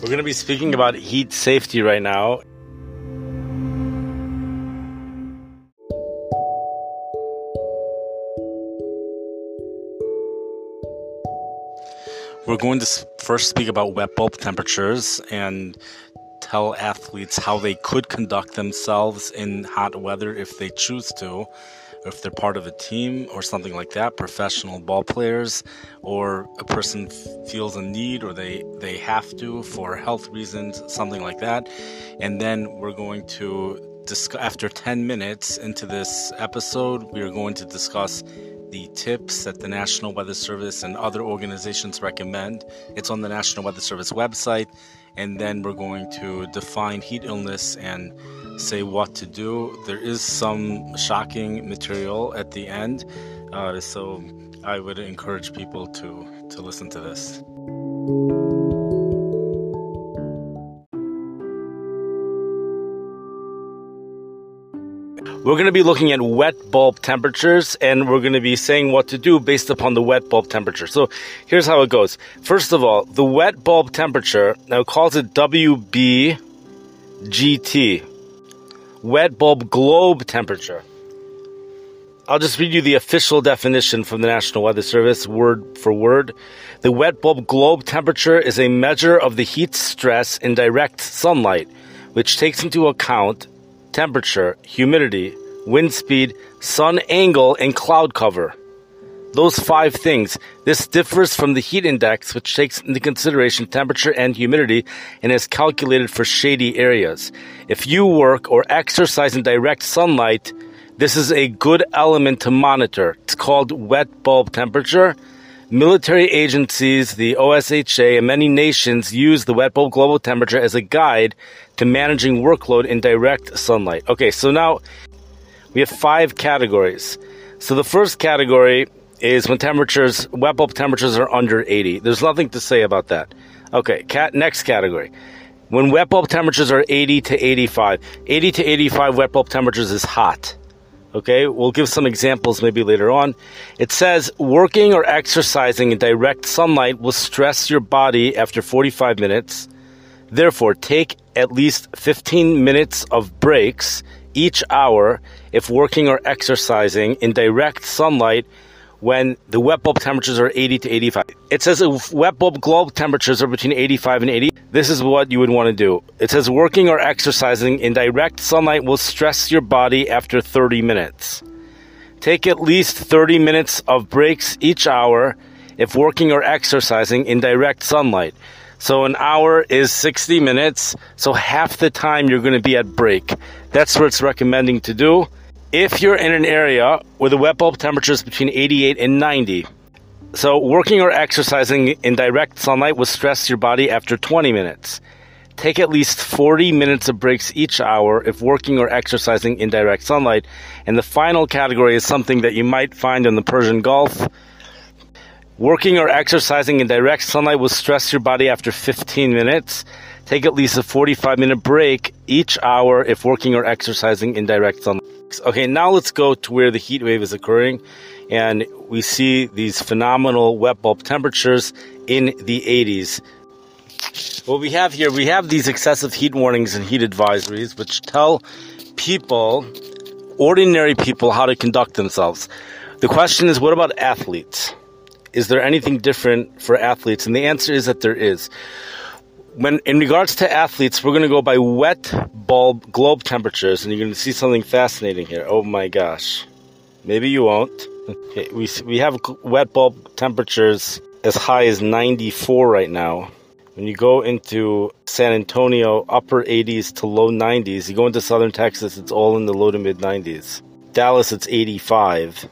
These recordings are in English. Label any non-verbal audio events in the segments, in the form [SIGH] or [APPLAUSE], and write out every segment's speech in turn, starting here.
We're going to be speaking about heat safety right now. We're going to first speak about wet bulb temperatures and tell athletes how they could conduct themselves in hot weather if they choose to, if they're part of a team or something like that, professional ball players, or a person feels a need or they, they have to for health reasons, something like that. And then we're going to discuss, after 10 minutes into this episode, we are going to discuss the tips that the National Weather Service and other organizations recommend. It's on the National Weather Service website. And then we're going to define heat illness and say what to do. There is some shocking material at the end. Uh, so I would encourage people to, to listen to this. We're going to be looking at wet bulb temperatures and we're going to be saying what to do based upon the wet bulb temperature. So here's how it goes. First of all, the wet bulb temperature, now calls it WBGT, wet bulb globe temperature. I'll just read you the official definition from the National Weather Service, word for word. The wet bulb globe temperature is a measure of the heat stress in direct sunlight, which takes into account temperature, humidity, wind speed, sun angle, and cloud cover. Those five things. This differs from the heat index, which takes into consideration temperature and humidity and is calculated for shady areas. If you work or exercise in direct sunlight, this is a good element to monitor. It's called wet bulb temperature. Military agencies, the OSHA, and many nations use the wet bulb global temperature as a guide to managing workload in direct sunlight. Okay, so now we have five categories. So the first category is when temperatures, wet bulb temperatures are under 80. There's nothing to say about that. Okay, cat, next category. When wet bulb temperatures are 80 to 85. 80 to 85 wet bulb temperatures is hot. Okay, we'll give some examples maybe later on. It says working or exercising in direct sunlight will stress your body after 45 minutes. Therefore, take at least 15 minutes of breaks each hour if working or exercising in direct sunlight when the wet bulb temperatures are 80 to 85. It says if wet bulb globe temperatures are between 85 and 80, this is what you would want to do. It says working or exercising in direct sunlight will stress your body after 30 minutes. Take at least 30 minutes of breaks each hour if working or exercising in direct sunlight. So an hour is 60 minutes, so half the time you're going to be at break. That's what it's recommending to do. If you're in an area where the wet bulb temperature is between 88 and 90, so working or exercising in direct sunlight will stress your body after 20 minutes. Take at least 40 minutes of breaks each hour if working or exercising in direct sunlight. And the final category is something that you might find in the Persian Gulf. Working or exercising in direct sunlight will stress your body after 15 minutes. Take at least a 45 minute break each hour if working or exercising in direct sunlight. Okay, now let's go to where the heat wave is occurring. And we see these phenomenal wet bulb temperatures in the 80s. What we have here, we have these excessive heat warnings and heat advisories, which tell people, ordinary people, how to conduct themselves. The question is, what about athletes? Is there anything different for athletes? And the answer is that there is when in regards to athletes, we're going to go by wet bulb globe temperatures, and you're going to see something fascinating here. Oh my gosh, maybe you won't. [LAUGHS] Okay, we we have wet bulb temperatures as high as 94 right now. When you go into San Antonio, upper 80s to low 90s. You go into southern Texas, it's all in the low to mid 90s. Dallas, it's 85.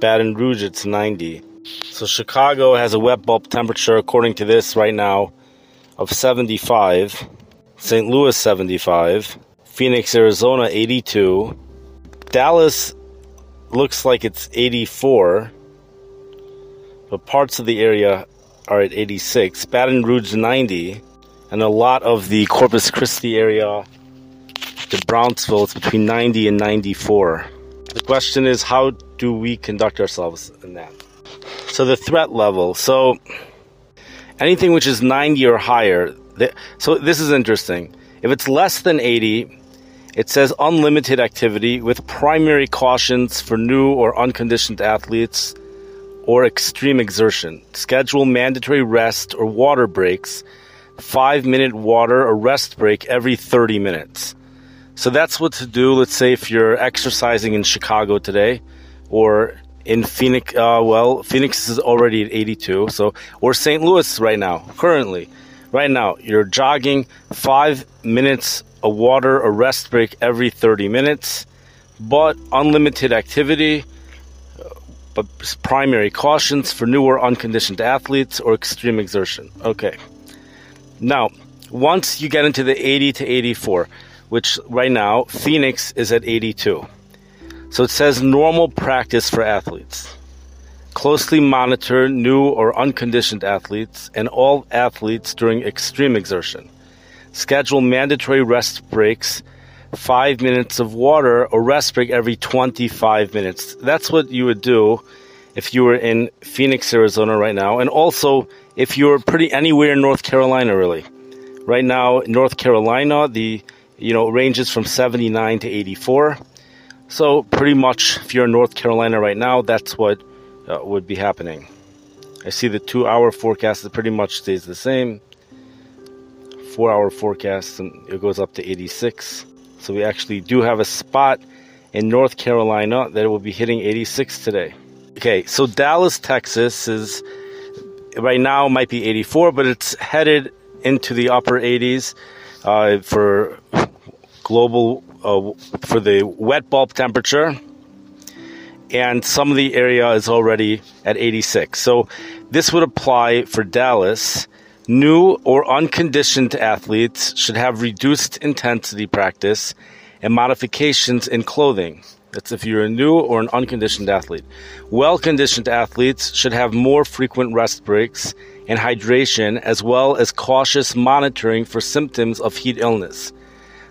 Baton Rouge, it's 90. So Chicago has a wet bulb temperature, according to this right now, of 75, St. Louis 75, Phoenix, Arizona 82, Dallas looks like it's 84, but parts of the area are at 86, Baton Rouge 90, and a lot of the Corpus Christi area to Brownsville it's between 90 and 94. The question is how do we conduct ourselves in that? So the threat level. So anything which is 90 or higher, So this is interesting. If it's less than 80, it says unlimited activity with primary cautions for new or unconditioned athletes or extreme exertion. Schedule mandatory rest or water breaks, five minute water or rest break every 30 minutes. So that's what to do. Let's say if you're exercising in Chicago today or in Phoenix, uh, well, Phoenix is already at 82. So, we're St. Louis right now, currently. Right now, you're jogging five minutes of water, a rest break every 30 minutes, but unlimited activity but primary cautions for newer unconditioned athletes or extreme exertion. Okay. Now, once you get into the 80 to 84, which right now Phoenix is at 82. So it says normal practice for athletes. Closely monitor new or unconditioned athletes and all athletes during extreme exertion. Schedule mandatory rest breaks five minutes of water or rest break every 25 minutes. That's what you would do if you were in Phoenix, Arizona right now. And also if you're pretty anywhere in North Carolina, really. Right now, North Carolina, the you know ranges from 79 to 84. So pretty much, if you're in North Carolina right now, that's what uh, would be happening. I see the two-hour forecast. It pretty much stays the same. Four-hour forecast, and it goes up to 86. So we actually do have a spot in North Carolina that will be hitting 86 today. Okay, so Dallas, Texas is right now might be 84, but it's headed into the upper 80s uh, for global uh, for the wet bulb temperature, and some of the area is already at 86. So this would apply for Dallas New or unconditioned athletes should have reduced intensity practice and modifications in clothing. That's if you're a new or an unconditioned athlete. Well conditioned athletes should have more frequent rest breaks and hydration, as well as cautious monitoring for symptoms of heat illness.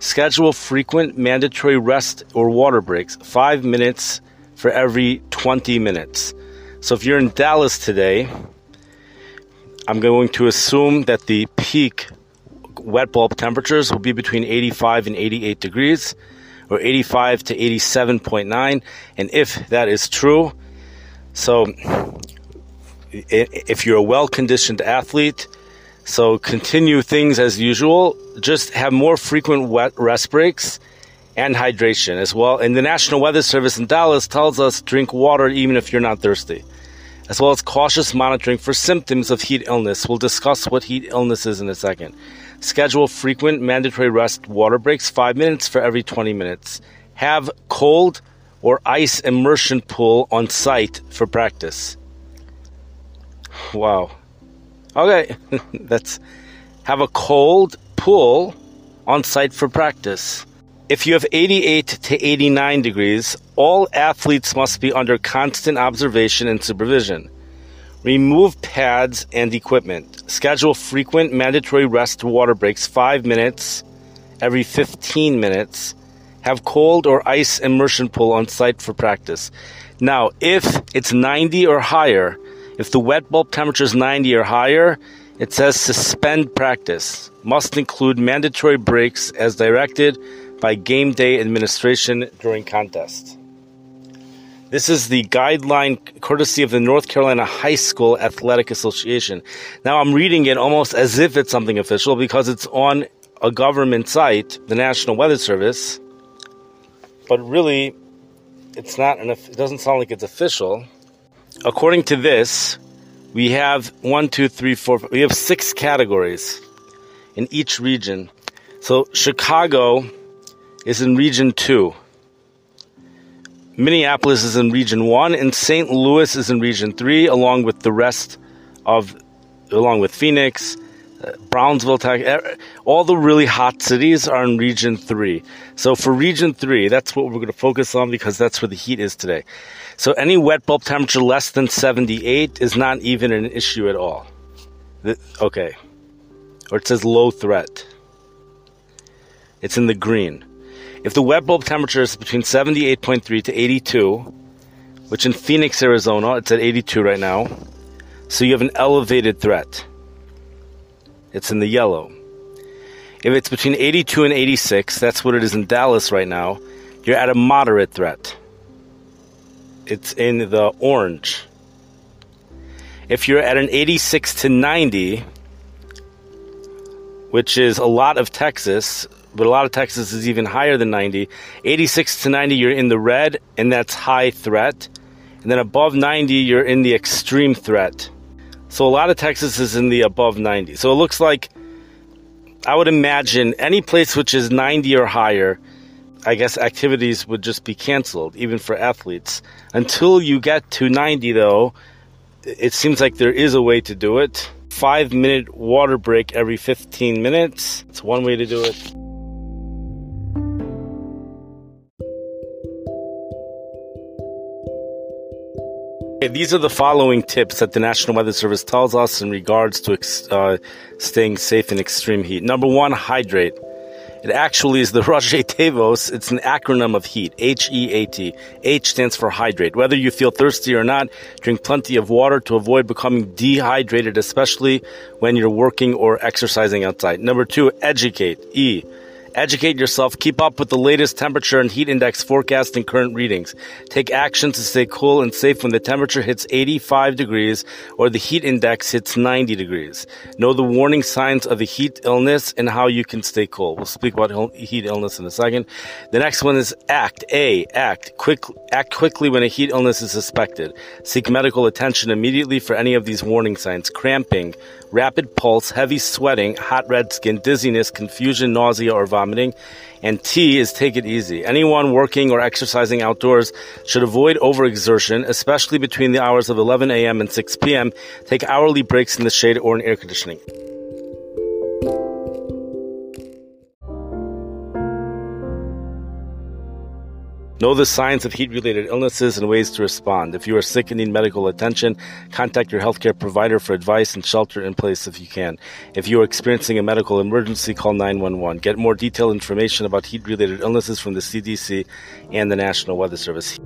Schedule frequent mandatory rest or water breaks, five minutes for every 20 minutes. So if you're in Dallas today, I'm going to assume that the peak wet bulb temperatures will be between 85 and 88 degrees or 85 to 87.9 and if that is true so if you're a well-conditioned athlete so continue things as usual just have more frequent wet rest breaks and hydration as well and the national weather service in dallas tells us drink water even if you're not thirsty as well as cautious monitoring for symptoms of heat illness. We'll discuss what heat illness is in a second. Schedule frequent mandatory rest water breaks, five minutes for every 20 minutes. Have cold or ice immersion pool on site for practice. Wow. Okay, [LAUGHS] that's have a cold pool on site for practice. If you have 88 to 89 degrees, all athletes must be under constant observation and supervision. Remove pads and equipment. Schedule frequent mandatory rest water breaks 5 minutes every 15 minutes. Have cold or ice immersion pool on site for practice. Now, if it's 90 or higher, if the wet bulb temperature is 90 or higher, it says suspend practice. Must include mandatory breaks as directed by game day administration during contest. This is the guideline courtesy of the North Carolina High School Athletic Association. Now I'm reading it almost as if it's something official because it's on a government site, the National Weather Service. But really, it's not an, it doesn't sound like it's official. According to this, we have one, two, three, four, we have six categories in each region. So Chicago is in Region 2. Minneapolis is in Region 1, and St. Louis is in Region 3, along with the rest of, along with Phoenix, Brownsville, all the really hot cities are in Region 3. So for Region 3, that's what we're going to focus on because that's where the heat is today. So any wet bulb temperature less than 78 is not even an issue at all. Okay. Or it says low threat. It's in the green. If the wet bulb temperature is between 78.3 to 82, which in Phoenix, Arizona, it's at 82 right now, so you have an elevated threat. It's in the yellow. If it's between 82 and 86, that's what it is in Dallas right now, you're at a moderate threat. It's in the orange. If you're at an 86 to 90, which is a lot of Texas, but a lot of Texas is even higher than 90. 86 to 90, you're in the red, and that's high threat. And then above 90, you're in the extreme threat. So a lot of Texas is in the above 90. So it looks like I would imagine any place which is 90 or higher, I guess activities would just be canceled, even for athletes. Until you get to 90, though, it seems like there is a way to do it. Five minute water break every 15 minutes. It's one way to do it. These are the following tips that the National Weather Service tells us in regards to uh, staying safe in extreme heat. Number one, hydrate. It actually is the [LAUGHS] Rashi Tevos. It's an acronym of HEAT. H-E-A-T. H stands for hydrate. Whether you feel thirsty or not, drink plenty of water to avoid becoming dehydrated, especially when you're working or exercising outside. Number two, educate. E. Educate yourself. Keep up with the latest temperature and heat index forecast and current readings. Take action to stay cool and safe when the temperature hits 85 degrees or the heat index hits 90 degrees. Know the warning signs of the heat illness and how you can stay cool. We'll speak about heat illness in a second. The next one is act. A. Act. Quick. Act quickly when a heat illness is suspected. Seek medical attention immediately for any of these warning signs. Cramping, rapid pulse, heavy sweating, hot red skin, dizziness, confusion, nausea, or vomiting. And T is take it easy. Anyone working or exercising outdoors should avoid overexertion, especially between the hours of 11 a.m. and 6 p.m. Take hourly breaks in the shade or in air conditioning. Know the signs of heat related illnesses and ways to respond. If you are sick and need medical attention, contact your healthcare provider for advice and shelter in place if you can. If you are experiencing a medical emergency, call 911. Get more detailed information about heat related illnesses from the CDC and the National Weather Service.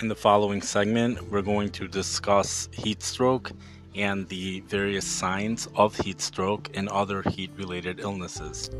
In the following segment, we're going to discuss heat stroke and the various signs of heat stroke and other heat related illnesses.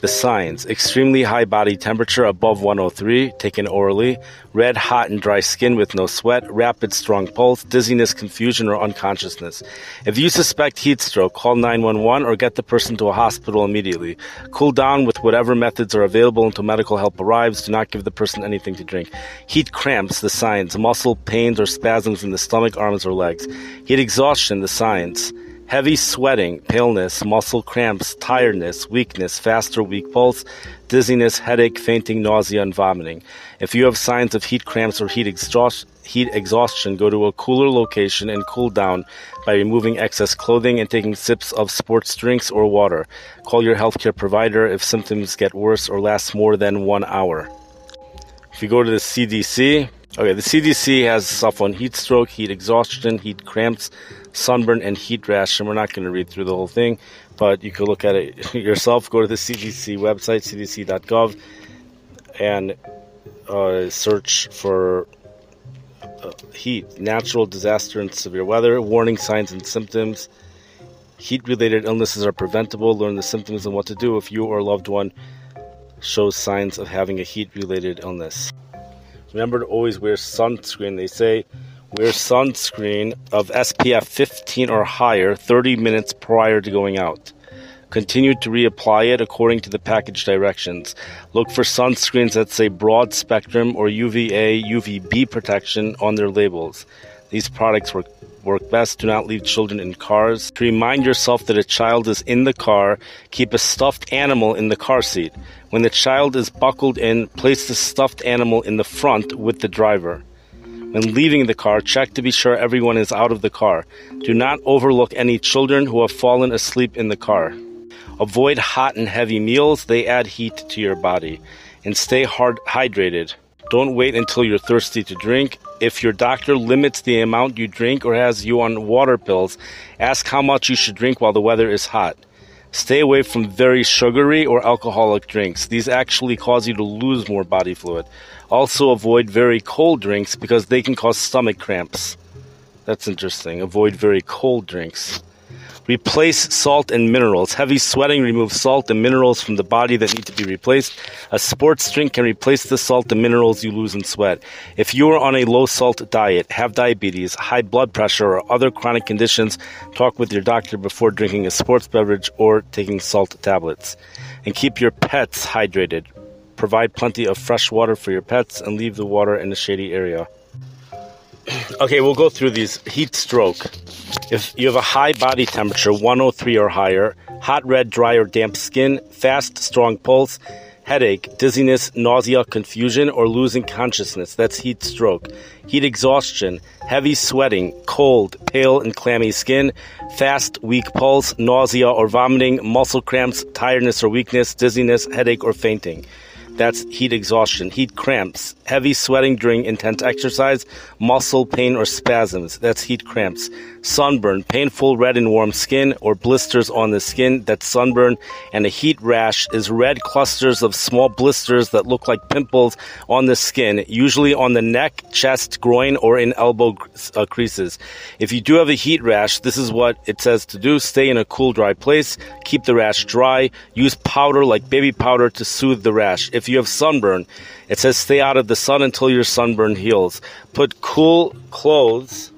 The signs extremely high body temperature above 103, taken orally, red, hot, and dry skin with no sweat, rapid, strong pulse, dizziness, confusion, or unconsciousness. If you suspect heat stroke, call 911 or get the person to a hospital immediately. Cool down with whatever methods are available until medical help arrives. Do not give the person anything to drink. Heat cramps, the signs, muscle pains or spasms in the stomach, arms, or legs. Heat exhaustion, the signs heavy sweating, paleness, muscle cramps, tiredness, weakness, fast or weak pulse, dizziness, headache, fainting, nausea, and vomiting. If you have signs of heat cramps or heat, exhaust- heat exhaustion, go to a cooler location and cool down by removing excess clothing and taking sips of sports drinks or water. Call your healthcare provider if symptoms get worse or last more than one hour. If you go to the CDC, okay, the CDC has stuff on heat stroke, heat exhaustion, heat cramps, sunburn, and heat rash. And we're not going to read through the whole thing, but you can look at it [LAUGHS] yourself. Go to the CDC website, cdc.gov, and uh, search for uh, heat, natural disaster, and severe weather, warning signs and symptoms. Heat related illnesses are preventable. Learn the symptoms and what to do if you or a loved one shows signs of having a heat related illness. Remember to always wear sunscreen. They say Wear sunscreen of SPF 15 or higher 30 minutes prior to going out. Continue to reapply it according to the package directions. Look for sunscreens that say broad spectrum or UVA, UVB protection on their labels. These products work, work best. Do not leave children in cars. To remind yourself that a child is in the car, keep a stuffed animal in the car seat. When the child is buckled in, place the stuffed animal in the front with the driver. When leaving the car, check to be sure everyone is out of the car. Do not overlook any children who have fallen asleep in the car. Avoid hot and heavy meals, they add heat to your body. And stay hard hydrated. Don't wait until you're thirsty to drink. If your doctor limits the amount you drink or has you on water pills, ask how much you should drink while the weather is hot. Stay away from very sugary or alcoholic drinks. These actually cause you to lose more body fluid. Also, avoid very cold drinks because they can cause stomach cramps. That's interesting. Avoid very cold drinks. Replace salt and minerals. Heavy sweating removes salt and minerals from the body that need to be replaced. A sports drink can replace the salt and minerals you lose in sweat. If you are on a low salt diet, have diabetes, high blood pressure, or other chronic conditions, talk with your doctor before drinking a sports beverage or taking salt tablets. And keep your pets hydrated. Provide plenty of fresh water for your pets and leave the water in a shady area. Okay, we'll go through these. Heat stroke. If you have a high body temperature, 103 or higher, hot, red, dry, or damp skin, fast, strong pulse, headache, dizziness, nausea, confusion, or losing consciousness. That's heat stroke. Heat exhaustion, heavy sweating, cold, pale, and clammy skin, fast, weak pulse, nausea or vomiting, muscle cramps, tiredness or weakness, dizziness, headache, or fainting. That's heat exhaustion. Heat cramps, heavy sweating during intense exercise, muscle pain or spasms. That's heat cramps. Sunburn, painful red and warm skin or blisters on the skin. That's sunburn. And a heat rash is red clusters of small blisters that look like pimples on the skin, usually on the neck, chest, groin, or in elbow uh, creases. If you do have a heat rash, this is what it says to do. Stay in a cool, dry place. Keep the rash dry. Use powder like baby powder to soothe the rash. If you have sunburn, it says stay out of the sun until your sunburn heals. Put cool clothes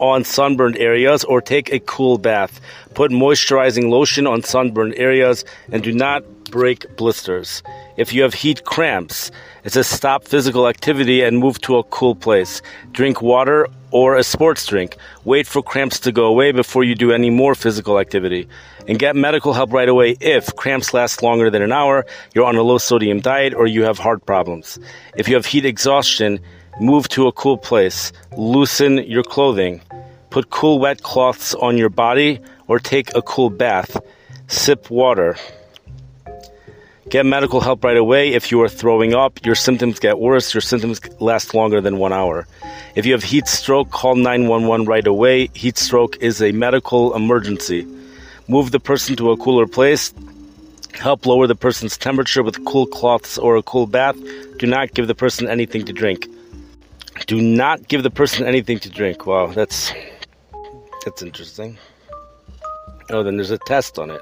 on sunburned areas or take a cool bath. Put moisturizing lotion on sunburned areas and do not break blisters. If you have heat cramps, it says stop physical activity and move to a cool place. Drink water or a sports drink. Wait for cramps to go away before you do any more physical activity. And get medical help right away if cramps last longer than an hour, you're on a low sodium diet, or you have heart problems. If you have heat exhaustion, move to a cool place. Loosen your clothing. Put cool wet cloths on your body or take a cool bath. Sip water. Get medical help right away if you are throwing up, your symptoms get worse, your symptoms last longer than one hour. If you have heat stroke, call 911 right away. Heat stroke is a medical emergency. Move the person to a cooler place. Help lower the person's temperature with cool cloths or a cool bath. Do not give the person anything to drink. Do not give the person anything to drink. Wow, that's that's interesting. Oh, then there's a test on it.